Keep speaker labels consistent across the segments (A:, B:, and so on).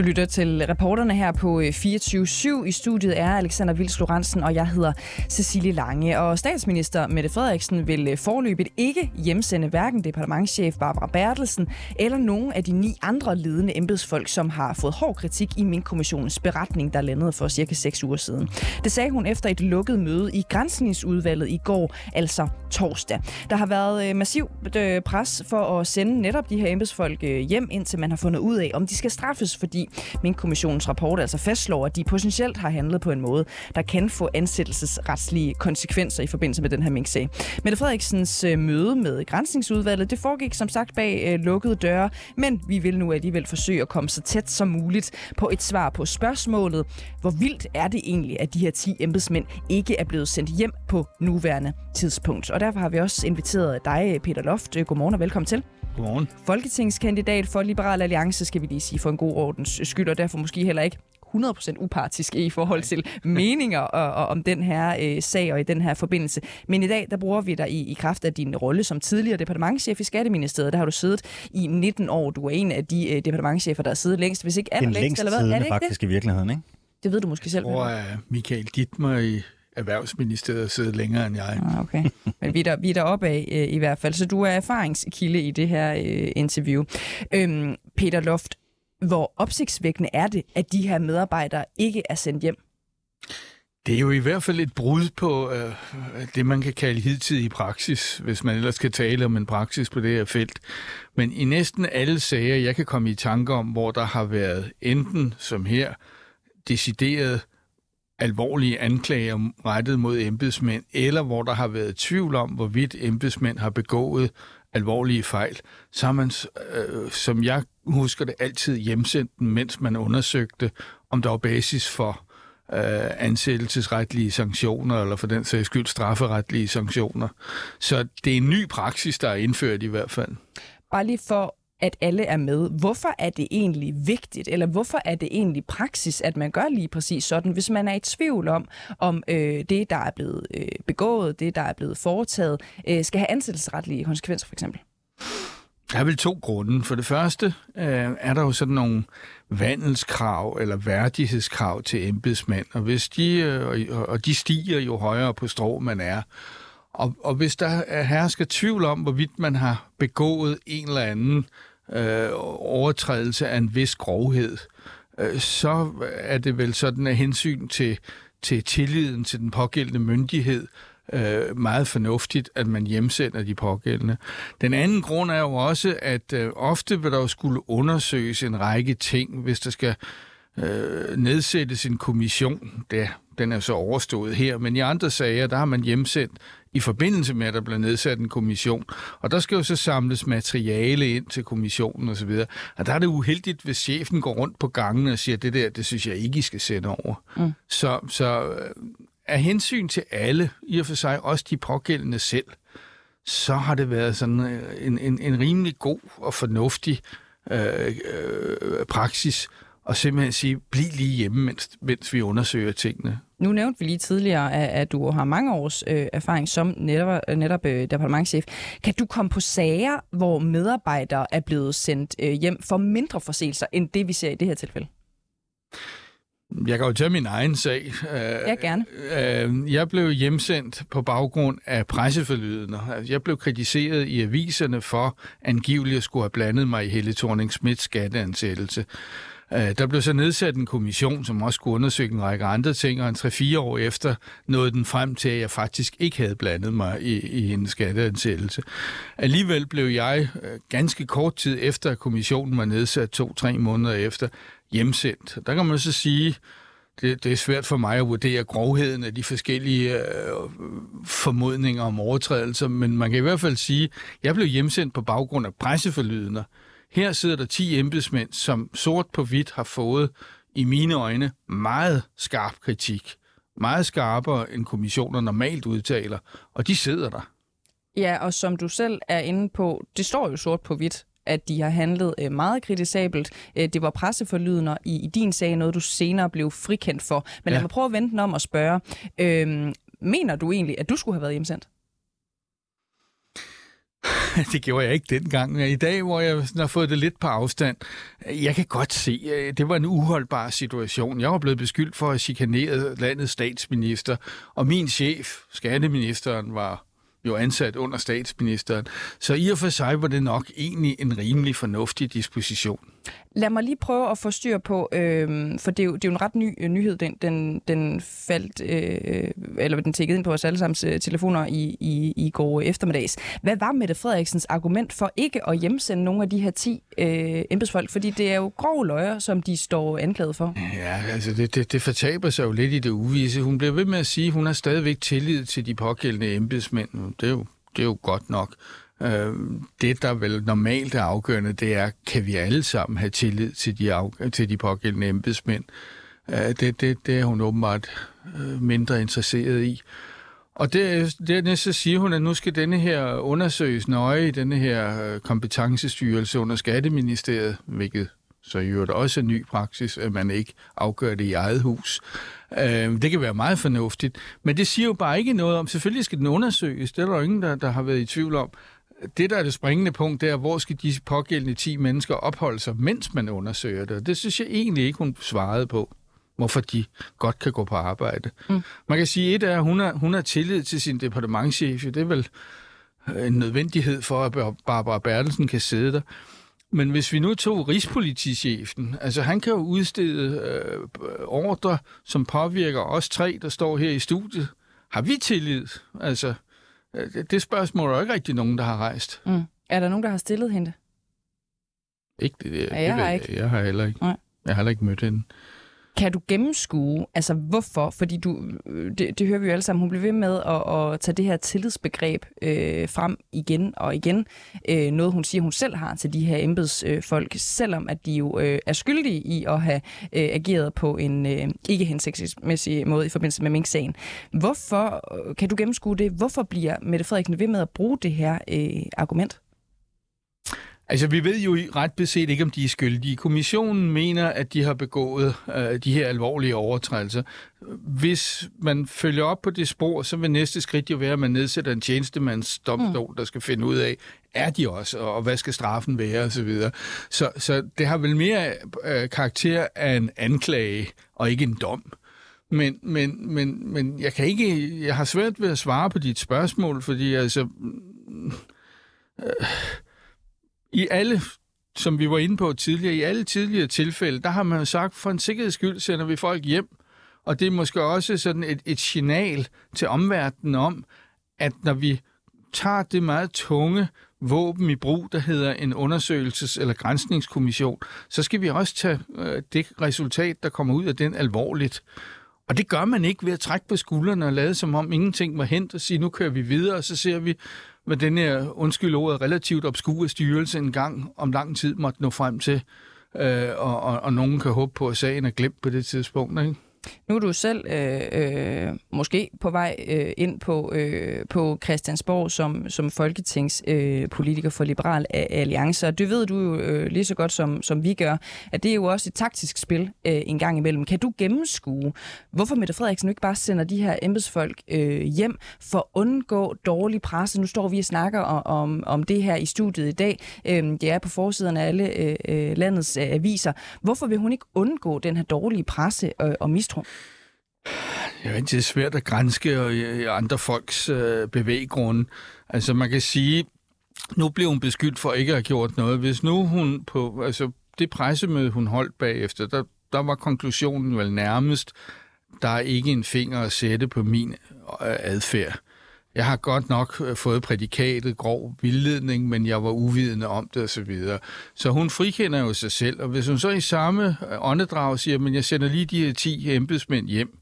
A: Du lytter til reporterne her på øh, 24.7. I studiet er Alexander Vils Lorentzen, og jeg hedder Cecilie Lange. Og statsminister Mette Frederiksen vil øh, forløbet ikke hjemsende hverken departementschef Barbara Bertelsen eller nogen af de ni andre ledende embedsfolk, som har fået hård kritik i min kommissionens beretning, der landede for cirka 6 uger siden. Det sagde hun efter et lukket møde i grænsningsudvalget i går, altså torsdag. Der har været øh, massiv pres for at sende netop de her embedsfolk hjem, indtil man har fundet ud af, om de skal straffes, fordi min kommissionens rapport altså fastslår, at de potentielt har handlet på en måde, der kan få ansættelsesretslige konsekvenser i forbindelse med den her minksag. Mette Frederiksens øh, møde med grænsningsudvalget, det foregik som sagt bag øh, lukkede døre, men vi vil nu alligevel forsøge at komme så tæt som muligt på et svar på spørgsmålet. Hvor vildt er det egentlig, at de her 10 embedsmænd ikke er blevet sendt hjem på nuværende tidspunkt? Og derfor har vi også inviteret dig, Peter Loft. Øh, godmorgen og velkommen til.
B: Godmorgen.
A: Folketingskandidat for Liberal Alliance, skal vi lige sige, for en god ordens skyld, og derfor måske heller ikke 100% upartisk i forhold til meninger og, og om den her øh, sag og i den her forbindelse. Men i dag, der bruger vi dig i, i kraft af din rolle som tidligere departementchef i Skatteministeriet. Der har du siddet i 19 år. Du er en af de øh, departementchefer, der har siddet længst, hvis ikke
B: er længst, eller hvad? Er det ikke
C: faktisk det? i virkeligheden, ikke?
A: Det ved du måske selv.
B: Hvor er Michael Dittmer i Erhvervsministeriet siddet længere end jeg.
A: Ah, okay, men vi er, der, vi er deroppe af øh, i hvert fald, så du er erfaringskilde i det her øh, interview. Øhm, Peter Loft, hvor opsigtsvækkende er det, at de her medarbejdere ikke er sendt hjem?
B: Det er jo i hvert fald et brud på øh, det, man kan kalde hidtidig praksis, hvis man ellers skal tale om en praksis på det her felt. Men i næsten alle sager, jeg kan komme i tanke om, hvor der har været enten, som her, decideret alvorlige anklager rettet mod embedsmænd, eller hvor der har været tvivl om, hvorvidt embedsmænd har begået alvorlige fejl, så har man, øh, som jeg husker det, altid hjemsendt den, mens man undersøgte, om der var basis for øh, ansættelsesretlige sanktioner, eller for den sags skyld strafferetlige sanktioner. Så det er en ny praksis, der er indført i hvert fald.
A: Bare lige for at alle er med. Hvorfor er det egentlig vigtigt, eller hvorfor er det egentlig praksis, at man gør lige præcis sådan, hvis man er i tvivl om, om øh, det, der er blevet øh, begået, det, der er blevet foretaget, øh, skal have ansættelsesretlige konsekvenser for eksempel?
B: Der er vel to grunde. For det første øh, er der jo sådan nogle vandelskrav eller værdighedskrav til embedsmænd, og hvis de, øh, og de stiger jo højere på strå man er. Og, og hvis der er hersker tvivl om, hvorvidt man har begået en eller anden øh, overtrædelse af en vis grovhed, øh, så er det vel sådan af hensyn til, til tilliden til den pågældende myndighed, øh, meget fornuftigt, at man hjemsender de pågældende. Den anden grund er jo også, at øh, ofte vil der jo skulle undersøges en række ting, hvis der skal øh, nedsættes en kommission. Det, den er så overstået her, men i andre sager, der har man hjemsendt i forbindelse med, at der bliver nedsat en kommission. Og der skal jo så samles materiale ind til kommissionen osv. Og, og der er det uheldigt, hvis chefen går rundt på gangen og siger, det der, det synes jeg ikke, I skal sende over. Mm. Så, så øh, af hensyn til alle, i og for sig også de pågældende selv, så har det været sådan øh, en, en, en rimelig god og fornuftig øh, øh, praksis og simpelthen sige, bliv lige hjemme, mens, mens vi undersøger tingene.
A: Nu nævnte vi lige tidligere, at, at du har mange års øh, erfaring som netop, netop øh, departementchef. Kan du komme på sager, hvor medarbejdere er blevet sendt øh, hjem for mindre forseelser, end det vi ser i det her tilfælde?
B: Jeg kan jo tage min egen sag.
A: Ja, gerne.
B: Øh, jeg blev hjemsendt på baggrund af presseforlydende. Altså, jeg blev kritiseret i aviserne for angiveligt at skulle have blandet mig i Helle thorning Smiths skatteansættelse. Øh, der blev så nedsat en kommission, som også skulle undersøge en række andre ting, og en 3-4 år efter nåede den frem til, at jeg faktisk ikke havde blandet mig i, i en skatteansættelse. Alligevel blev jeg øh, ganske kort tid efter, at kommissionen var nedsat, to-tre måneder efter, hjemsendt. Der kan man så sige, det, det er svært for mig at vurdere grovheden af de forskellige øh, formodninger om overtrædelser, men man kan i hvert fald sige, at jeg blev hjemsendt på baggrund af presseforlydende, her sidder der 10 embedsmænd, som sort på hvidt har fået, i mine øjne, meget skarp kritik. Meget skarpere, end kommissioner normalt udtaler. Og de sidder der.
A: Ja, og som du selv er inde på, det står jo sort på hvidt, at de har handlet øh, meget kritisabelt. Øh, det var presseforlydende i, i din sag, noget du senere blev frikendt for. Men ja. lad mig prøve at vente om og spørge. Øh, mener du egentlig, at du skulle have været hjemsendt?
B: det gjorde jeg ikke dengang. I dag, hvor jeg har fået det lidt på afstand, jeg kan godt se, at det var en uholdbar situation. Jeg var blevet beskyldt for at chikanere landets statsminister, og min chef, skatteministeren, var jo ansat under statsministeren. Så i og for sig var det nok egentlig en rimelig fornuftig disposition.
A: Lad mig lige prøve at få styr på, øh, for det er, jo, det er jo en ret ny øh, nyhed, den, den, den faldt, øh, eller den tækkede ind på os allesammens øh, telefoner i, i, i går eftermiddags. Hvad var Mette Frederiksens argument for ikke at hjemsende nogle af de her 10 øh, embedsfolk? Fordi det er jo grov løjer, som de står anklaget for.
B: Ja, altså det, det, det fortaber sig jo lidt i det uvise. Hun bliver ved med at sige, at hun har stadigvæk tillid til de pågældende embedsmænd. Det er jo, det er jo godt nok. Øh, det, der vel normalt er afgørende, det er, kan vi alle sammen have tillid til de, af, til de pågældende embedsmænd? Øh, det, det, det er hun åbenbart øh, mindre interesseret i. Og det, dernæst så siger hun, at nu skal denne her undersøges nøje i denne her øh, kompetencestyrelse under Skatteministeriet, hvilket så i øvrigt også en ny praksis, at man ikke afgør det i eget hus. Øh, det kan være meget fornuftigt, men det siger jo bare ikke noget om, selvfølgelig skal den undersøges, det er der jo ingen, der, der har været i tvivl om, det, der er det springende punkt, det er, hvor skal de pågældende 10 mennesker opholde sig, mens man undersøger det? Det synes jeg egentlig ikke, hun svarede på, hvorfor de godt kan gå på arbejde. Mm. Man kan sige, et er, at hun har, hun har tillid til sin departementchef. Det er vel en nødvendighed for, at Barbara Bertelsen kan sidde der. Men hvis vi nu tog rigspolitichefen, altså han kan jo udstede øh, ordre, som påvirker os tre, der står her i studiet. Har vi tillid? Altså, Øh, det spørgsmål er jo ikke rigtig nogen, der har rejst.
A: Mm. Er der nogen, der har stillet hende?
B: Ikke det, det, ja, jeg det har ikke. Jeg har heller ikke. Nej. Jeg har heller ikke mødt hende.
A: Kan du gennemskue, altså hvorfor? Fordi du, øh, det, det hører vi jo alle sammen, hun bliver ved med at, at tage det her tillidsbegreb øh, frem igen og igen. Øh, noget hun siger, hun selv har til de her embedsfolk, selvom at de jo øh, er skyldige i at have øh, ageret på en øh, ikke hensigtsmæssig måde i forbindelse med Mink-sagen. Hvorfor, øh, kan du gennemskue det, hvorfor bliver Mette Frederiksen ved med at bruge det her øh, argument?
B: Altså, vi ved jo ret beset ikke, om de er skyldige. Kommissionen mener, at de har begået øh, de her alvorlige overtrædelser. Hvis man følger op på det spor, så vil næste skridt jo være, at man nedsætter en tjenestemandsdomstol, mm. der skal finde ud af, er de også, og hvad skal straffen være, osv. Så, videre. så, så det har vel mere øh, karakter af en anklage, og ikke en dom. Men, men, men, men jeg kan ikke, jeg har svært ved at svare på dit spørgsmål, fordi altså... Øh, i alle, som vi var inde på tidligere, i alle tidligere tilfælde, der har man sagt, for en sikkerheds skyld sender vi folk hjem. Og det er måske også sådan et, et signal til omverdenen om, at når vi tager det meget tunge våben i brug, der hedder en undersøgelses- eller grænsningskommission, så skal vi også tage øh, det resultat, der kommer ud af den alvorligt. Og det gør man ikke ved at trække på skuldrene og lade som om ingenting var hent og sige, nu kører vi videre, og så ser vi, hvad den her, undskyld ordet, relativt obskure styrelse en gang om lang tid måtte nå frem til. Øh, og, og, og nogen kan håbe på, at sagen er glemt på det tidspunkt. Ikke?
A: Nu er du selv øh, øh, måske på vej øh, ind på, øh, på Christiansborg som, som folketingspolitiker øh, for Liberal Alliance, og det ved du jo øh, lige så godt, som, som vi gør, at det er jo også et taktisk spil øh, en gang imellem. Kan du gennemskue, hvorfor Mette Frederiksen ikke bare sender de her embedsfolk øh, hjem for at undgå dårlig presse? Nu står vi og snakker om, om, det her i studiet i dag. Øh, det er på forsiden af alle øh, øh landets øh, aviser. Hvorfor vil hun ikke undgå den her dårlige presse øh, og mis mistro?
B: Det er svært at grænske og øh, andre folks øh, bevæggrunde. Altså man kan sige, nu blev hun beskyldt for ikke at have gjort noget. Hvis nu hun på altså, det pressemøde, hun holdt bagefter, der, der var konklusionen vel nærmest, der er ikke en finger at sætte på min øh, adfærd. Jeg har godt nok øh, fået prædikatet grov vildledning, men jeg var uvidende om det osv. Så, så hun frikender jo sig selv, og hvis hun så i samme øh, åndedrag siger, men jeg sender lige de her 10 embedsmænd hjem,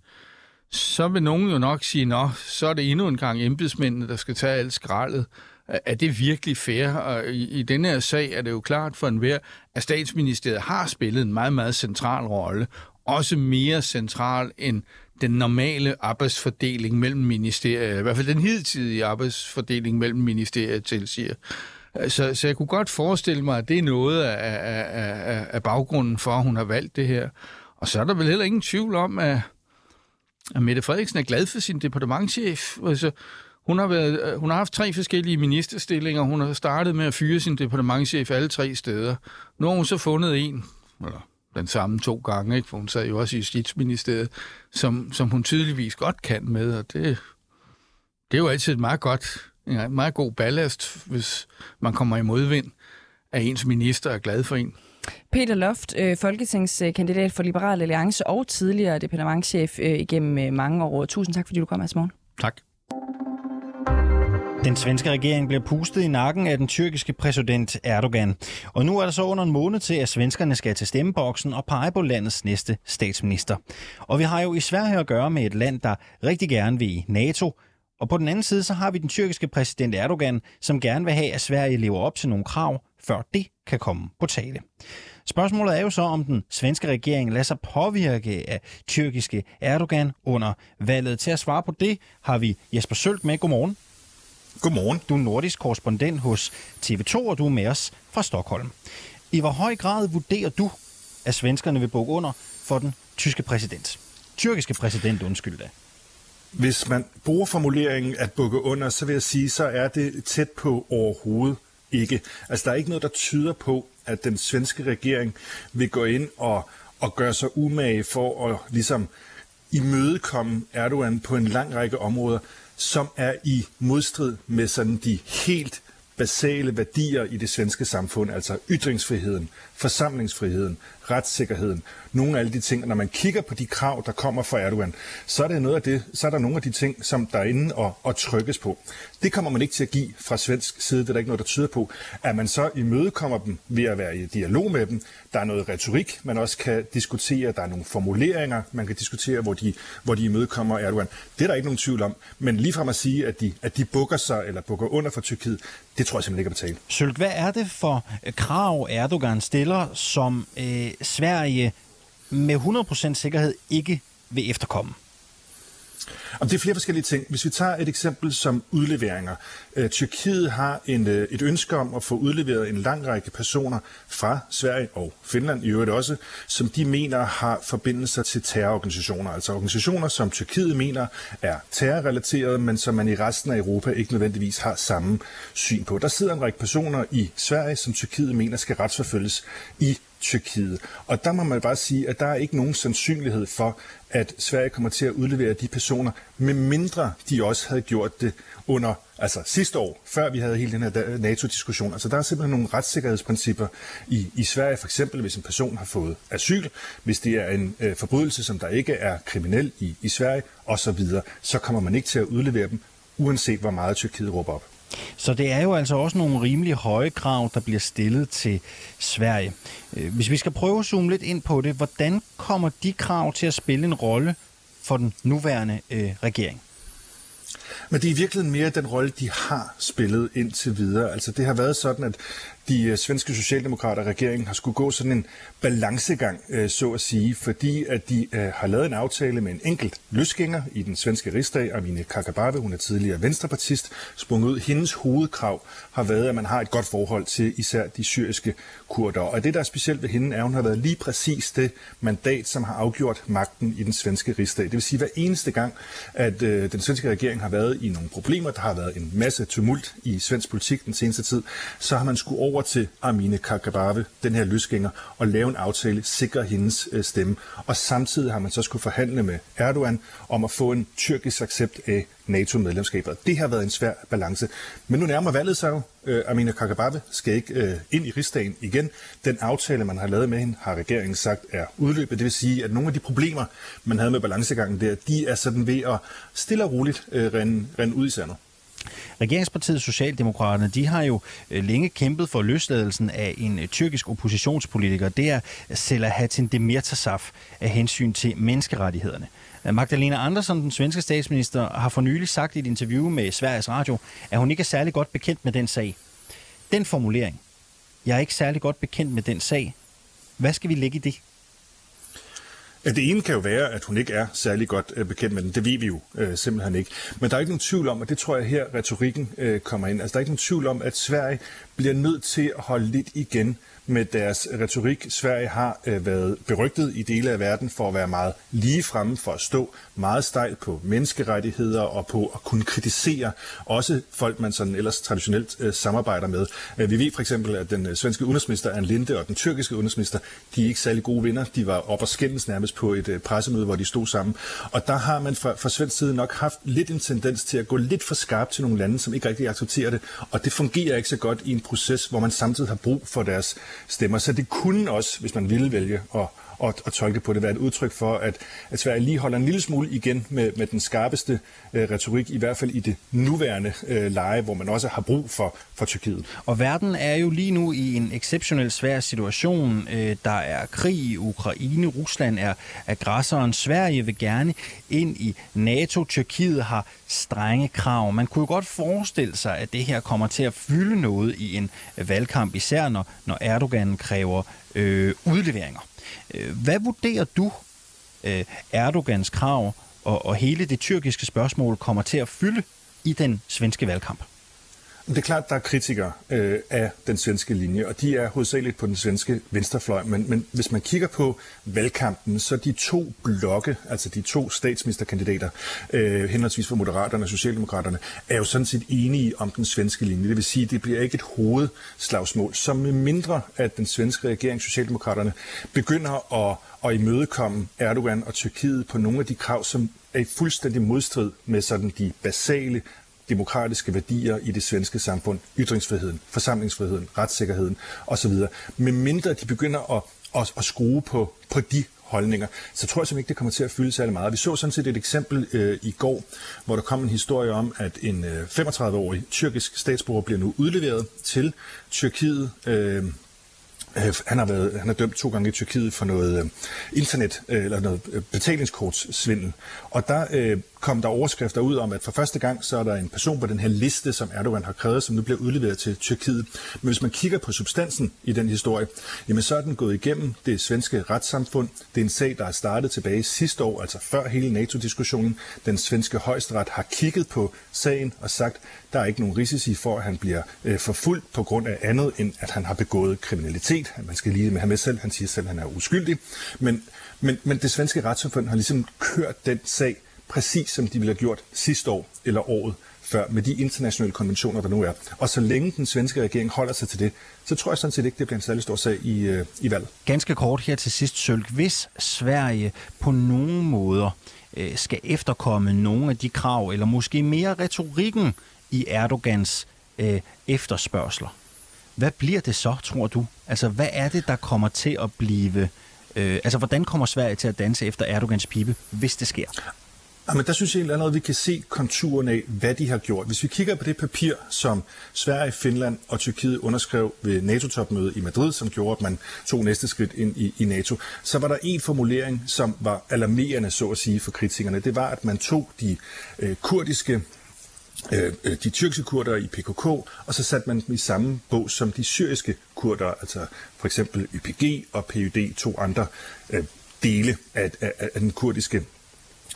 B: så vil nogen jo nok sige, nå, så er det endnu en gang embedsmændene, der skal tage alt skraldet. Er det virkelig fair? Og i, i denne her sag er det jo klart for enhver, at statsministeriet har spillet en meget, meget central rolle. Også mere central end den normale arbejdsfordeling mellem ministerier, i hvert fald den hidtidige arbejdsfordeling mellem ministerier tilsiger. Så, så jeg kunne godt forestille mig, at det er noget af, af, af, af baggrunden for, at hun har valgt det her. Og så er der vel heller ingen tvivl om, at, at Mette Frederiksen er glad for sin departementchef. Altså, Hun har, været, øh, hun har haft tre forskellige ministerstillinger. Hun har startet med at fyre sin departementchef alle tre steder. Nu har hun så fundet en, eller den samme to gange, ikke? for hun sad jo også i Justitsministeriet, som, som hun tydeligvis godt kan med, og det, det er jo altid et meget godt, en meget god ballast, hvis man kommer i modvind, at ens minister er glad for en.
A: Peter Loft, øh, folketingskandidat for Liberal Alliance og tidligere departementchef øh, igennem øh, mange år. Tusind tak, fordi du kom her morgen.
B: Tak.
C: Den svenske regering bliver pustet i nakken af den tyrkiske præsident Erdogan. Og nu er der så under en måned til, at svenskerne skal til stemmeboksen og pege på landets næste statsminister. Og vi har jo i Sverige at gøre med et land, der rigtig gerne vil i NATO. Og på den anden side, så har vi den tyrkiske præsident Erdogan, som gerne vil have, at Sverige lever op til nogle krav, før det kan komme på tale. Spørgsmålet er jo så, om den svenske regering lader sig påvirke af tyrkiske Erdogan under valget. Til at svare på det har vi Jesper Sølt med. Godmorgen.
D: Godmorgen.
C: Du er nordisk korrespondent hos TV2, og du er med os fra Stockholm. I hvor høj grad vurderer du, at svenskerne vil bukke under for den tyske præsident? Tyrkiske præsident, undskyld da.
D: Hvis man bruger formuleringen at bukke under, så vil jeg sige, så er det tæt på overhovedet ikke. Altså, der er ikke noget, der tyder på, at den svenske regering vil gå ind og, og gøre sig umage for at ligesom imødekomme Erdogan på en lang række områder, som er i modstrid med sådan de helt basale værdier i det svenske samfund, altså ytringsfriheden, forsamlingsfriheden, retssikkerheden, nogle af alle de ting. når man kigger på de krav, der kommer fra Erdogan, så er, det noget af det, så er der nogle af de ting, som der er inde og, og trykkes på. Det kommer man ikke til at give fra svensk side. Det er der ikke noget, der tyder på. At man så imødekommer dem ved at være i dialog med dem. Der er noget retorik, man også kan diskutere. Der er nogle formuleringer, man kan diskutere, hvor de, hvor de imødekommer Erdogan. Det er der ikke nogen tvivl om. Men lige fra at sige, at de, at de bukker sig eller bukker under for Tyrkiet, det tror jeg simpelthen ikke er betalt.
C: Sølg, hvad er det for krav, Erdogan stiller, som øh, Sverige med 100% sikkerhed ikke vil efterkomme?
D: Om det er flere forskellige ting. Hvis vi tager et eksempel som udleveringer. Øh, Tyrkiet har en, øh, et ønske om at få udleveret en lang række personer fra Sverige og Finland i øvrigt også, som de mener har forbindelser til terrororganisationer. Altså organisationer, som Tyrkiet mener er terrorrelaterede, men som man i resten af Europa ikke nødvendigvis har samme syn på. Der sidder en række personer i Sverige, som Tyrkiet mener skal retsforfølges i Tyrkiet. Og der må man bare sige, at der er ikke nogen sandsynlighed for, at Sverige kommer til at udlevere de personer, med mindre de også havde gjort det under, altså sidste år, før vi havde hele den her NATO-diskussion. Altså der er simpelthen nogle retssikkerhedsprincipper i, i Sverige, for eksempel hvis en person har fået asyl, hvis det er en øh, forbrydelse, som der ikke er kriminel i, i Sverige, osv., så kommer man ikke til at udlevere dem, uanset hvor meget Tyrkiet råber op.
C: Så det er jo altså også nogle rimelig høje krav, der bliver stillet til Sverige. Øh, hvis vi skal prøve at zoome lidt ind på det, hvordan kommer de krav til at spille en rolle for den nuværende øh, regering?
D: Men det er i virkeligheden mere den rolle, de har spillet indtil videre. Altså det har været sådan, at de øh, svenske socialdemokrater og regeringen har skulle gå sådan en balancegang, øh, så at sige, fordi at de øh, har lavet en aftale med en enkelt løsgænger i den svenske rigsdag, Amine Kakabave, hun er tidligere venstrepartist, sprunget ud. Hendes hovedkrav har været, at man har et godt forhold til især de syriske kurder. Og det, der er specielt ved hende, er, at hun har været lige præcis det mandat, som har afgjort magten i den svenske rigsdag. Det vil sige, hver eneste gang, at øh, den svenske regering har været i nogle problemer, der har været en masse tumult i svensk politik den seneste tid, så har man skulle over til Amine Kakabave, den her løsgænger, og lave en aftale, sikre hendes øh, stemme. Og samtidig har man så skulle forhandle med Erdogan om at få en tyrkisk accept af NATO-medlemskabet. Det har været en svær balance. Men nu nærmer valget sig jo. Øh, Amina Kakabave skal ikke øh, ind i rigsdagen igen. Den aftale, man har lavet med hende, har regeringen sagt er udløbet. Det vil sige, at nogle af de problemer, man havde med balancegangen der, de er sådan ved at stille og roligt øh, rende, rende ud i sandet.
C: Regeringspartiet Socialdemokraterne, de har jo øh, længe kæmpet for løsladelsen af en øh, tyrkisk oppositionspolitiker. Det er Selahattin Demirtasaf af hensyn til menneskerettighederne. Øh, Magdalena Andersson, den svenske statsminister, har for nylig sagt i et interview med Sveriges Radio, at hun ikke er særlig godt bekendt med den sag. Den formulering, jeg er ikke særlig godt bekendt med den sag, hvad skal vi lægge i det?
D: Ja, det ene kan jo være, at hun ikke er særlig godt øh, bekendt med den. Det ved vi jo øh, simpelthen ikke. Men der er ikke nogen tvivl om, og det tror jeg her retorikken øh, kommer ind. Altså der er ikke nogen tvivl om, at Sverige bliver nødt til at holde lidt igen med deres retorik. Sverige har øh, været berygtet i dele af verden for at være meget lige fremme, for at stå meget stejlt på menneskerettigheder og på at kunne kritisere også folk, man sådan ellers traditionelt øh, samarbejder med. Øh, vi ved for eksempel, at den øh, svenske udenrigsminister Ann Linde og den tyrkiske udenrigsminister, de er ikke særlig gode venner. De var op og skændes nærmest på et øh, pressemøde, hvor de stod sammen. Og der har man fra, fra svensk side nok haft lidt en tendens til at gå lidt for skarpt til nogle lande, som ikke rigtig accepterer det. Og det fungerer ikke så godt i en proces, hvor man samtidig har brug for deres stemmer. Så det kunne også, hvis man ville vælge at at, at tolke på det, være et udtryk for, at, at Sverige lige holder en lille smule igen med, med den skarpeste øh, retorik, i hvert fald i det nuværende øh, leje, hvor man også har brug for, for Tyrkiet.
C: Og verden er jo lige nu i en exceptionelt svær situation. Øh, der er krig i Ukraine, Rusland er aggressoren, Sverige vil gerne ind i NATO, Tyrkiet har strenge krav. Man kunne jo godt forestille sig, at det her kommer til at fylde noget i en valgkamp, især når, når Erdogan kræver øh, udleveringer. Øh, hvad vurderer du, øh, Erdogans krav og, og hele det tyrkiske spørgsmål kommer til at fylde i den svenske valgkamp?
D: Det er klart, der er kritikere øh, af den svenske linje, og de er hovedsageligt på den svenske venstrefløj. Men, men hvis man kigger på valgkampen, så de to blokke, altså de to statsministerkandidater, øh, henholdsvis for Moderaterne og Socialdemokraterne, er jo sådan set enige om den svenske linje. Det vil sige, at det bliver ikke et hovedslagsmål, som med mindre at den svenske regering, Socialdemokraterne, begynder at, at imødekomme Erdogan og Tyrkiet på nogle af de krav, som er i fuldstændig modstrid med sådan de basale demokratiske værdier i det svenske samfund, ytringsfriheden, forsamlingsfriheden, retssikkerheden osv. Men mindre de begynder at, at, at skrue på, på de holdninger, så tror jeg simpelthen ikke, det kommer til at fylde særlig meget. Vi så sådan set et eksempel øh, i går, hvor der kom en historie om, at en øh, 35-årig tyrkisk statsborger bliver nu udleveret til Tyrkiet. Øh, øh, han har, været, han er dømt to gange i Tyrkiet for noget øh, internet øh, eller noget betalingskortssvindel. Og der øh, kom der overskrifter ud om, at for første gang så er der en person på den her liste, som Erdogan har krævet, som nu bliver udleveret til Tyrkiet. Men hvis man kigger på substansen i den historie, jamen så er den gået igennem det svenske retssamfund. Det er en sag, der er startet tilbage sidste år, altså før hele NATO-diskussionen. Den svenske højesteret har kigget på sagen og sagt, der er ikke nogen risici for, at han bliver øh, forfulgt på grund af andet, end at han har begået kriminalitet. Man skal lige med ham med selv. Han siger selv, at han er uskyldig. Men, men, men det svenske retssamfund har ligesom kørt den sag præcis som de ville have gjort sidste år eller året før, med de internationale konventioner, der nu er. Og så længe den svenske regering holder sig til det, så tror jeg sådan set ikke, det bliver en særlig stor sag i, øh, i valget.
C: Ganske kort her til sidst, Sølk. Hvis Sverige på nogen måder øh, skal efterkomme nogle af de krav, eller måske mere retorikken i Erdogans øh, efterspørgsler, hvad bliver det så, tror du? Altså, hvad er det, der kommer til at blive... Øh, altså, hvordan kommer Sverige til at danse efter Erdogans pibe, hvis det sker?
D: Jamen, der synes jeg allerede, at vi kan se konturen af, hvad de har gjort. Hvis vi kigger på det papir, som Sverige, Finland og Tyrkiet underskrev ved NATO-topmødet i Madrid, som gjorde, at man tog næste skridt ind i, i NATO, så var der en formulering, som var alarmerende, så at sige, for kritikerne. Det var, at man tog de øh, kurdiske øh, øh de tyrkiske kurder i PKK, og så satte man dem i samme bog som de syriske kurder, altså for eksempel YPG og PYD, to andre øh, dele af, af, af den kurdiske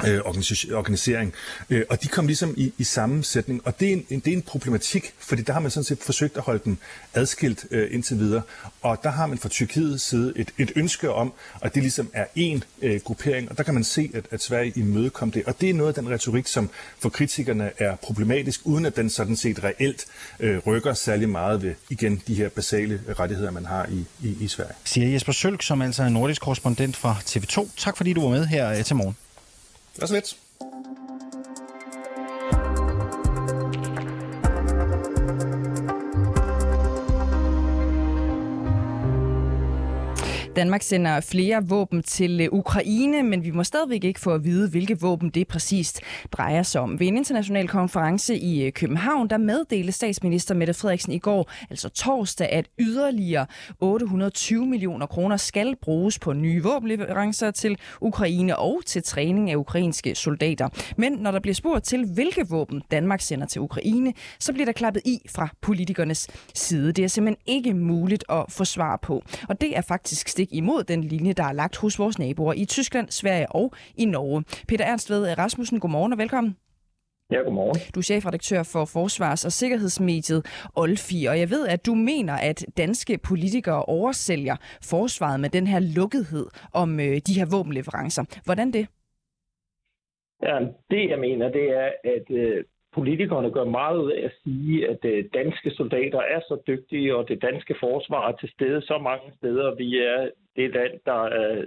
D: øh, organisering. Øh, og de kom ligesom i, i samme sætning. Og det er, en, det er en problematik, fordi der har man sådan set forsøgt at holde dem adskilt øh, indtil videre. Og der har man fra Tyrkiets side et, et ønske om, at det ligesom er én øh, gruppering. Og der kan man se, at, at Sverige imødekom det. Og det er noget af den retorik, som for kritikerne er problematisk, uden at den sådan set reelt øh, rykker særlig meget ved, igen, de her basale rettigheder, man har i, i, i Sverige.
C: Siger Jesper Sølk, som altså er nordisk korrespondent fra TV2. Tak fordi du var med her øh, til morgen.
D: Det var så
A: Danmark sender flere våben til øh, Ukraine, men vi må stadigvæk ikke få at vide, hvilke våben det præcist drejer sig om. Ved en international konference i øh, København, der meddelte statsminister Mette Frederiksen i går, altså torsdag, at yderligere 820 millioner kroner skal bruges på nye våbenleverancer til Ukraine og til træning af ukrainske soldater. Men når der bliver spurgt til, hvilke våben Danmark sender til Ukraine, så bliver der klappet i fra politikernes side. Det er simpelthen ikke muligt at få svar på. Og det er faktisk stik imod den linje, der er lagt hos vores naboer i Tyskland, Sverige og i Norge. Peter Ernst ved Rasmussen, godmorgen og velkommen.
E: Ja, godmorgen.
A: Du er chefredaktør for Forsvars- og Sikkerhedsmediet Olfi, og jeg ved, at du mener, at danske politikere oversælger forsvaret med den her lukkethed om øh, de her våbenleverancer. Hvordan det?
E: Ja, det jeg mener, det er, at øh, politikerne gør meget ud af at sige, at øh, danske soldater er så dygtige, og det danske forsvar er til stede så mange steder. Vi er det land, der er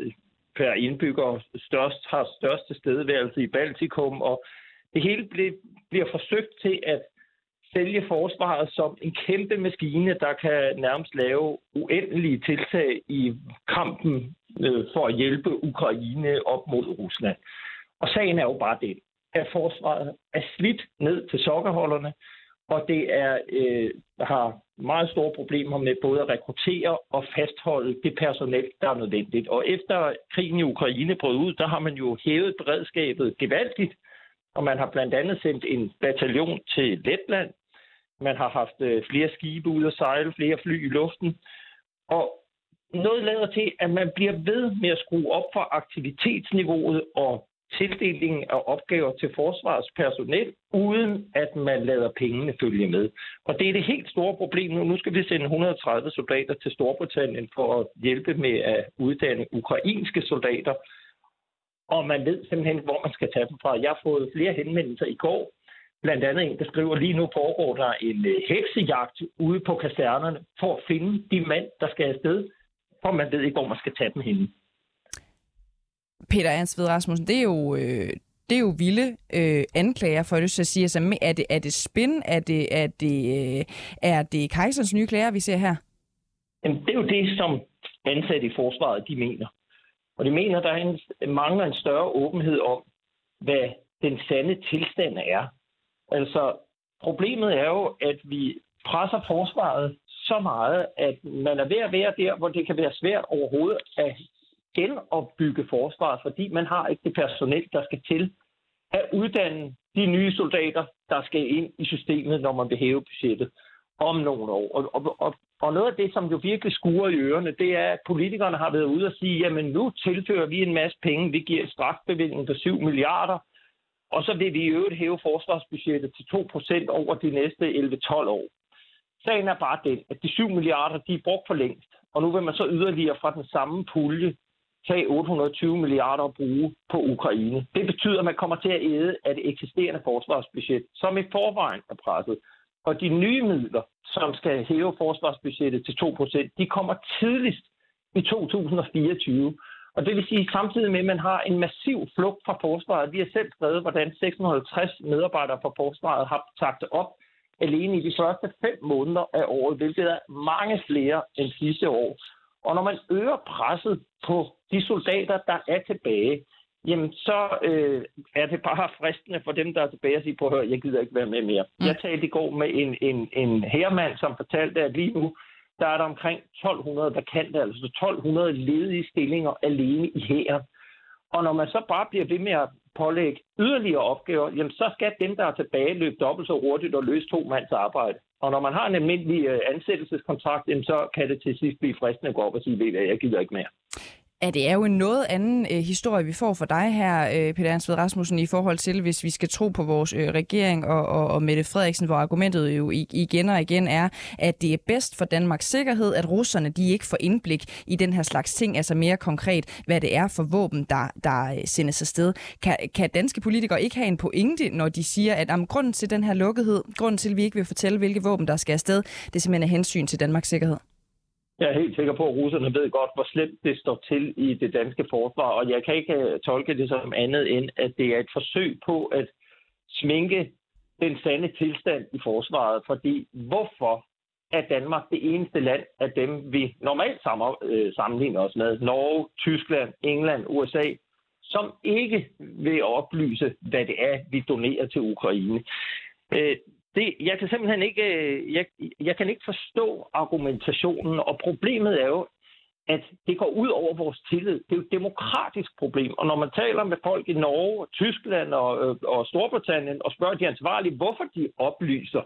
E: per indbygger størst, har størst tilstedeværelse i Baltikum, og det hele bliver forsøgt til at sælge forsvaret som en kæmpe maskine, der kan nærmest lave uendelige tiltag i kampen øh, for at hjælpe Ukraine op mod Rusland. Og sagen er jo bare det, at forsvaret er slidt ned til sokkerholderne, og det er øh, har meget store problemer med både at rekruttere og fastholde det personel, der er nødvendigt. Og efter krigen i Ukraine brød ud, der har man jo hævet beredskabet gevaldigt, og man har blandt andet sendt en bataljon til Letland. Man har haft øh, flere skibe ud at sejle, flere fly i luften. Og noget lader til, at man bliver ved med at skrue op for aktivitetsniveauet og tildelingen af opgaver til forsvarets personel, uden at man lader pengene følge med. Og det er det helt store problem nu. Nu skal vi sende 130 soldater til Storbritannien for at hjælpe med at uddanne ukrainske soldater. Og man ved simpelthen, hvor man skal tage dem fra. Jeg har fået flere henvendelser i går. Blandt andet en, der skriver, lige nu foregår der en øh, heksejagt ude på kasernerne for at finde de mænd, der skal afsted, for man ved ikke, hvor man skal tage dem henne.
A: Peter Ernst Ved Rasmussen, det er jo, øh, det er jo vilde øh, anklager, for det, så siger Altså, er, det, er det spin? Er det, er det, øh, er det kejserens nye klager, vi ser her?
E: Jamen, det er jo det, som ansatte i forsvaret, de mener. Og de mener, der er en, mangler en større åbenhed om, hvad den sande tilstand er. Altså, problemet er jo, at vi presser forsvaret så meget, at man er ved at være der, hvor det kan være svært overhovedet at genopbygge forsvaret, fordi man har ikke det personel, der skal til at uddanne de nye soldater, der skal ind i systemet, når man vil hæve budgettet om nogle år. Og, og, og, og noget af det, som jo virkelig skuer i ørerne, det er, at politikerne har været ude og sige, jamen nu tilfører vi en masse penge, vi giver strafbevilling på 7 milliarder, og så vil vi i øvrigt hæve forsvarsbudgettet til 2% over de næste 11-12 år. Sagen er bare den, at de 7 milliarder, de er brugt for længst, og nu vil man så yderligere fra den samme pulje tage 820 milliarder at bruge på Ukraine. Det betyder, at man kommer til at æde af det eksisterende forsvarsbudget, som i forvejen er presset. Og de nye midler, som skal hæve forsvarsbudgettet til 2%, de kommer tidligst i 2024. Og det vil sige, samtidig med, at man har en massiv flugt fra forsvaret. Vi har selv skrevet, hvordan 650 medarbejdere fra forsvaret har sagt op alene i de første fem måneder af året, hvilket er mange flere end sidste år. Og når man øger presset på de soldater, der er tilbage, jamen så øh, er det bare fristende for dem, der er tilbage at sige, prøv at høre, jeg gider ikke være med mere. Mm. Jeg talte i går med en, en, en herremand, som fortalte, at lige nu, der er der omkring 1200 vakante, altså 1200 ledige stillinger alene i hæren. Og når man så bare bliver ved med at pålægge yderligere opgaver, jamen så skal dem, der er tilbage, løbe dobbelt så hurtigt og løse to mands arbejde. Og når man har en almindelig øh, ansættelseskontrakt, så kan det til sidst blive fristende at gå op og sige, at jeg gider ikke mere.
A: Ja, det er jo en noget anden øh, historie, vi får for dig her, øh, Peter Ansved Rasmussen, i forhold til, hvis vi skal tro på vores øh, regering og, og, og Mette Frederiksen, hvor argumentet jo igen og igen er, at det er bedst for Danmarks sikkerhed, at russerne de ikke får indblik i den her slags ting, altså mere konkret, hvad det er for våben, der, der øh, sendes afsted. Kan, kan danske politikere ikke have en pointe, når de siger, at om grunden til den her lukkethed, grunden til, at vi ikke vil fortælle, hvilke våben, der skal afsted, det er simpelthen af hensyn til Danmarks sikkerhed?
E: Jeg er helt sikker på, at russerne ved godt, hvor slemt det står til i det danske forsvar, og jeg kan ikke øh, tolke det som andet end, at det er et forsøg på at sminke den sande tilstand i forsvaret. Fordi hvorfor er Danmark det eneste land af dem, vi normalt øh, sammenligner os med, Norge, Tyskland, England, USA, som ikke vil oplyse, hvad det er, vi donerer til Ukraine. Øh, det, jeg kan simpelthen ikke, øh, jeg, jeg kan ikke forstå argumentationen, og problemet er jo, at det går ud over vores tillid. Det er jo et demokratisk problem, og når man taler med folk i Norge, Tyskland og, øh, og Storbritannien og spørger de ansvarlige, hvorfor de oplyser,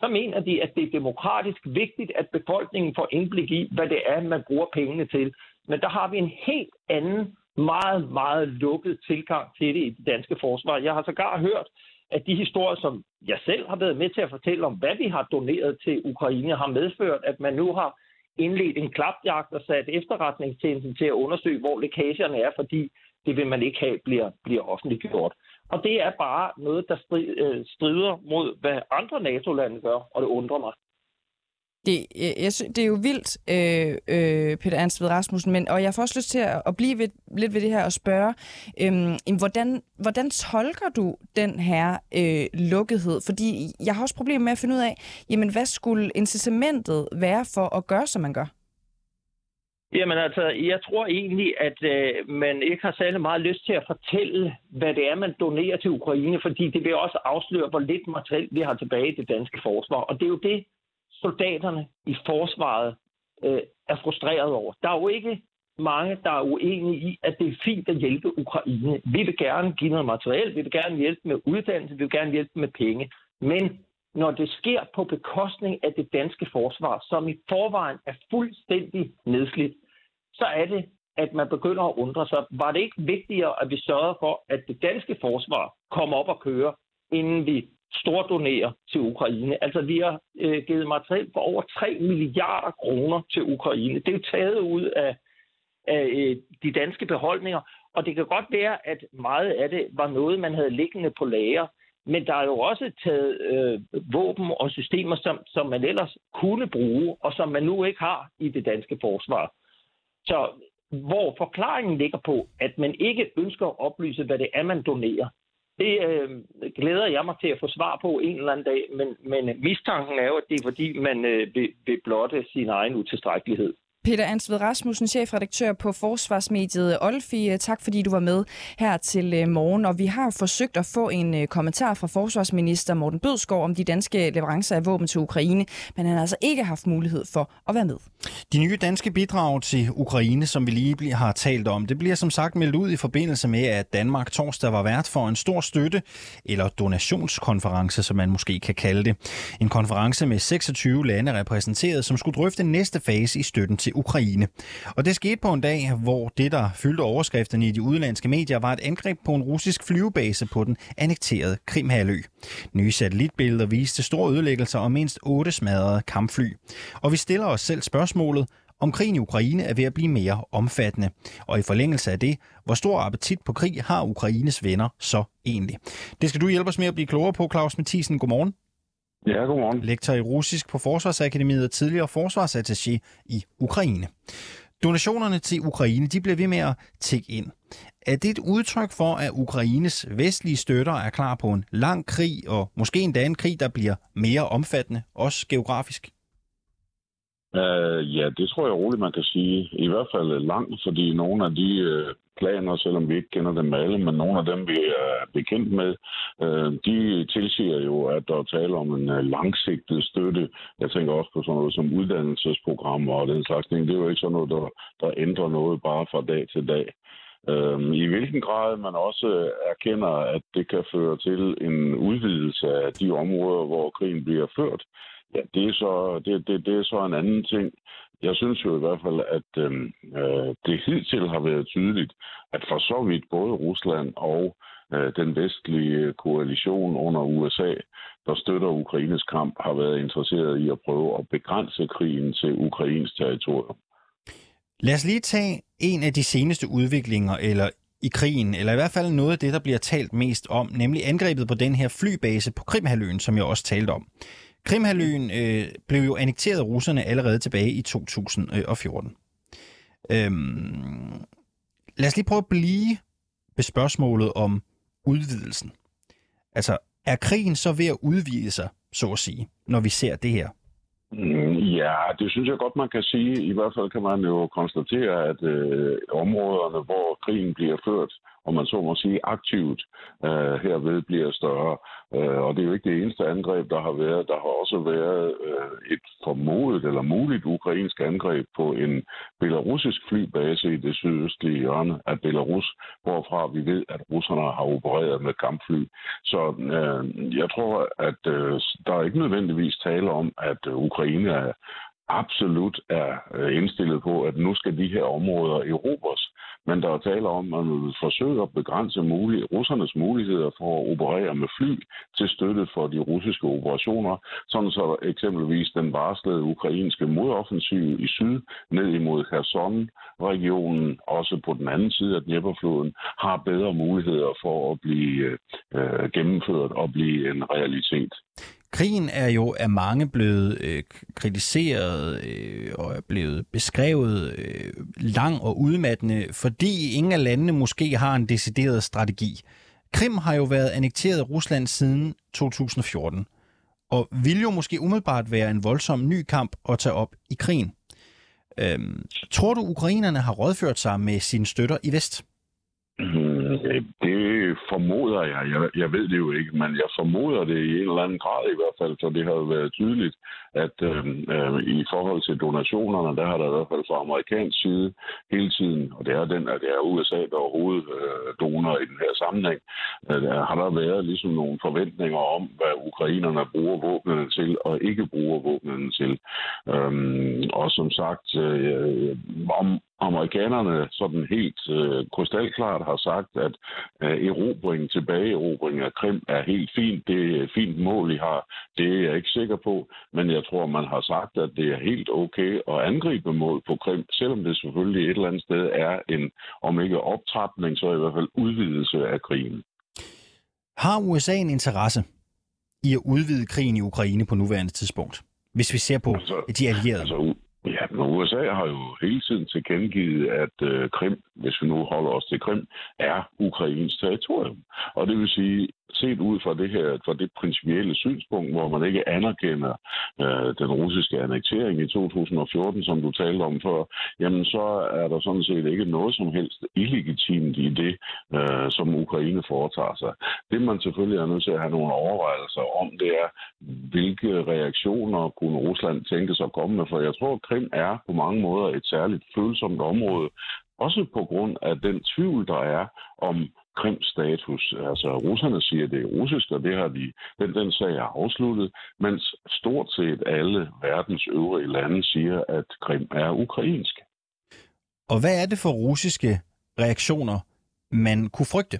E: så mener de, at det er demokratisk vigtigt, at befolkningen får indblik i, hvad det er, man bruger pengene til. Men der har vi en helt anden, meget, meget lukket tilgang til det i det danske forsvar. Jeg har sågar hørt at de historier, som jeg selv har været med til at fortælle om, hvad vi har doneret til Ukraine, har medført, at man nu har indledt en klapjagt og sat efterretningstjenesten til at undersøge, hvor lækagerne er, fordi det vil man ikke have bliver, bliver offentliggjort. Og det er bare noget, der øh, strider mod, hvad andre NATO-lande gør, og det undrer mig.
A: Det, øh, jeg, det er jo vildt, øh, øh, Peter Ernst ved Rasmussen, men, og jeg får også lyst til at, at blive ved, lidt ved det her og spørge, øh, hvordan, hvordan tolker du den her øh, lukkethed? Fordi jeg har også problemer med at finde ud af, jamen hvad skulle incitamentet være for at gøre, som man gør?
E: Jamen altså, jeg tror egentlig, at øh, man ikke har særlig meget lyst til at fortælle, hvad det er, man donerer til Ukraine, fordi det vil også afsløre, hvor lidt materiel vi har tilbage i det danske forsvar. Og det er jo det, soldaterne i forsvaret øh, er frustreret over. Der er jo ikke mange, der er uenige i, at det er fint at hjælpe Ukraine. Vi vil gerne give noget materiel, vi vil gerne hjælpe med uddannelse, vi vil gerne hjælpe med penge. Men når det sker på bekostning af det danske forsvar, som i forvejen er fuldstændig nedslidt, så er det, at man begynder at undre sig. Var det ikke vigtigere, at vi sørger for, at det danske forsvar kommer op og køre, inden vi stordonerer til Ukraine. Altså, vi har øh, givet materiel for over 3 milliarder kroner til Ukraine. Det er jo taget ud af, af øh, de danske beholdninger, og det kan godt være, at meget af det var noget, man havde liggende på lager. Men der er jo også taget øh, våben og systemer, som, som man ellers kunne bruge, og som man nu ikke har i det danske forsvar. Så hvor forklaringen ligger på, at man ikke ønsker at oplyse, hvad det er, man donerer, det øh, glæder jeg mig til at få svar på en eller anden dag, men, men mistanken er jo, at det er fordi, man øh, vil, vil blotte sin egen utilstrækkelighed.
A: Peter Ansved Rasmussen, chefredaktør på Forsvarsmediet Olfi. Øh, tak fordi du var med her til øh, morgen. Og vi har forsøgt at få en øh, kommentar fra forsvarsminister Morten Bødskov om de danske leverancer af våben til Ukraine, men han har altså ikke haft mulighed for at være med.
C: De nye danske bidrag til Ukraine, som vi lige har talt om, det bliver som sagt meldt ud i forbindelse med, at Danmark torsdag var vært for en stor støtte, eller donationskonference, som man måske kan kalde det. En konference med 26 lande repræsenteret, som skulle drøfte næste fase i støtten til Ukraine. Og det skete på en dag, hvor det, der fyldte overskrifterne i de udenlandske medier, var et angreb på en russisk flyvebase på den annekterede Krimhalø. Nye satellitbilleder viste store ødelæggelser og mindst otte smadrede kampfly. Og vi stiller os selv spørgsmålet, om krigen i Ukraine er ved at blive mere omfattende. Og i forlængelse af det, hvor stor appetit på krig har Ukraines venner så egentlig? Det skal du hjælpe os med at blive klogere på, Claus Mathisen. Godmorgen.
F: Ja, godmorgen.
C: Lektor i russisk på Forsvarsakademiet og tidligere forsvarsattaché i Ukraine. Donationerne til Ukraine, de bliver ved med at tække ind. Er det et udtryk for, at Ukraines vestlige støtter er klar på en lang krig, og måske endda en krig, der bliver mere omfattende, også geografisk?
F: Uh, ja, det tror jeg roligt, man kan sige. I hvert fald langt, fordi nogle af de uh, planer, selvom vi ikke kender dem alle, men nogle af dem, vi er bekendt med, uh, de tilsiger jo, at der er tale om en uh, langsigtet støtte. Jeg tænker også på sådan noget som uddannelsesprogrammer og den slags ting. Det er jo ikke sådan noget, der, der ændrer noget bare fra dag til dag. Uh, I hvilken grad man også erkender, at det kan føre til en udvidelse af de områder, hvor krigen bliver ført, Ja, det er, så, det, det, det er så en anden ting. Jeg synes jo i hvert fald, at øhm, øh, det hidtil har været tydeligt, at for så vidt både Rusland og øh, den vestlige koalition under USA, der støtter Ukraines kamp, har været interesseret i at prøve at begrænse krigen til Ukrains territorium.
C: Lad os lige tage en af de seneste udviklinger, eller i krigen, eller i hvert fald noget af det, der bliver talt mest om, nemlig angrebet på den her flybase på Krimhaløen, som jeg også talte om. Krimhaløen øh, blev jo annekteret af russerne allerede tilbage i 2014. Øhm, lad os lige prøve at blive ved spørgsmålet om udvidelsen. Altså, er krigen så ved at udvide sig, så at sige, når vi ser det her?
F: Ja, det synes jeg godt, man kan sige. I hvert fald kan man jo konstatere, at øh, områderne, hvor krigen bliver ført, om man så må sige, aktivt øh, herved bliver større. Øh, og det er jo ikke det eneste angreb, der har været. Der har også været øh, et formodet eller muligt ukrainsk angreb på en belarusisk flybase i det sydøstlige hjørne af Belarus, hvorfra vi ved, at russerne har opereret med kampfly. Så øh, jeg tror, at øh, der er ikke nødvendigvis tale om, at Ukraine er absolut er øh, indstillet på, at nu skal de her områder erobres. men der er tale om, at man vil forsøge at begrænse mulige, russernes muligheder for at operere med fly til støtte for de russiske operationer, sådan så eksempelvis den varslede ukrainske modoffensiv i syd ned imod Kherson-regionen, også på den anden side af Dnepperfloden, har bedre muligheder for at blive øh, øh gennemført og blive en realitet.
C: Krigen er jo af mange blevet øh, kritiseret øh, og er blevet beskrevet øh, lang og udmattende, fordi ingen af landene måske har en decideret strategi. Krim har jo været annekteret af Rusland siden 2014, og vil jo måske umiddelbart være en voldsom ny kamp at tage op i krigen. Øhm, tror du, ukrainerne har rådført sig med sine støtter i vest?
F: Mm, det det formoder jeg. jeg. Jeg ved det jo ikke, men jeg formoder det i en eller anden grad i hvert fald, for det har jo været tydeligt, at øh, øh, i forhold til donationerne, der har der i hvert fald fra amerikansk side hele tiden, og det er den, at det er USA, der er øh, i den her sammenhæng, øh, der har der været ligesom nogle forventninger om, hvad ukrainerne bruger våbnene til og ikke bruger våbnene til. Øh, og som sagt, øh, om, amerikanerne sådan helt øh, krystalklart har sagt, at øh, erobring, tilbageerobring af Krim er helt fint. Det er et fint mål, I har. Det er jeg ikke sikker på, men jeg tror, man har sagt, at det er helt okay at angribe mål på Krim, selvom det selvfølgelig et eller andet sted er en, om ikke optrapning, så i hvert fald udvidelse af krigen.
C: Har USA en interesse i at udvide krigen i Ukraine på nuværende tidspunkt? Hvis vi ser på altså, de allierede. Altså,
F: Ja, men USA har jo hele tiden tilkendegivet, at øh, Krim, hvis vi nu holder os til Krim, er Ukrains territorium. Og det vil sige, set ud fra det her, fra det principielle synspunkt, hvor man ikke anerkender øh, den russiske annektering i 2014, som du talte om før, jamen så er der sådan set ikke noget som helst illegitimt i det, øh, som Ukraine foretager sig. Det man selvfølgelig er nødt til at have nogle overvejelser om, det er, hvilke reaktioner kunne Rusland tænke sig at komme med, for jeg tror, at Krim er på mange måder et særligt følsomt område, også på grund af den tvivl, der er om Krims status. Altså, russerne siger, at det er russisk, og det har de, den, den sag er afsluttet, mens stort set alle verdens øvrige lande siger, at Krim er ukrainsk.
C: Og hvad er det for russiske reaktioner, man kunne frygte?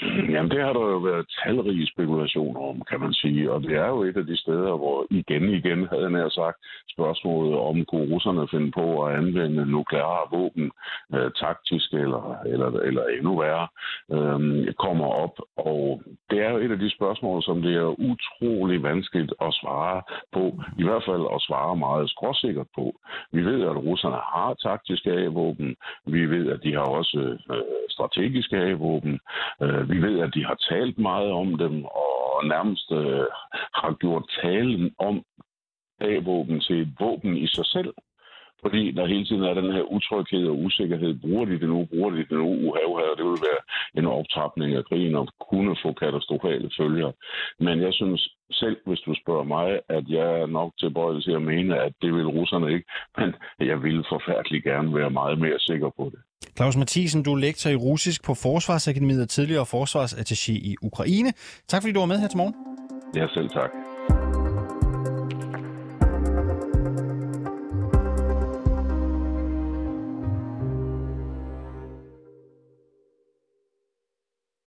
F: Jamen, det har der jo været talrige spekulationer om, kan man sige. Og det er jo et af de steder, hvor igen igen havde jeg sagt spørgsmålet om, kunne russerne finde på at anvende nukleare våben, øh, taktisk eller, eller, eller endnu værre, øh, kommer op. Og det er jo et af de spørgsmål, som det er utrolig vanskeligt at svare på. I hvert fald at svare meget skråsikkert på. Vi ved, at russerne har taktiske A-våben. Vi ved, at de har også øh, strategiske A-våben. Øh, vi ved, at de har talt meget om dem, og nærmest øh, har gjort talen om A-våben til et våben i sig selv. Fordi der hele tiden er den her utryghed og usikkerhed. Bruger de det nu? Bruger de det nu? Uha, uha, det vil være en optrapning af krigen og kunne få katastrofale følger. Men jeg synes selv, hvis du spørger mig, at jeg er nok tilbøjelig til at mene, at det vil russerne ikke. Men jeg vil forfærdeligt gerne være meget mere sikker på det.
C: Claus Mathisen, du er lektor i russisk på Forsvarsakademiet og tidligere forsvarsattaché i Ukraine. Tak fordi du var med her til morgen.
F: Ja, selv tak.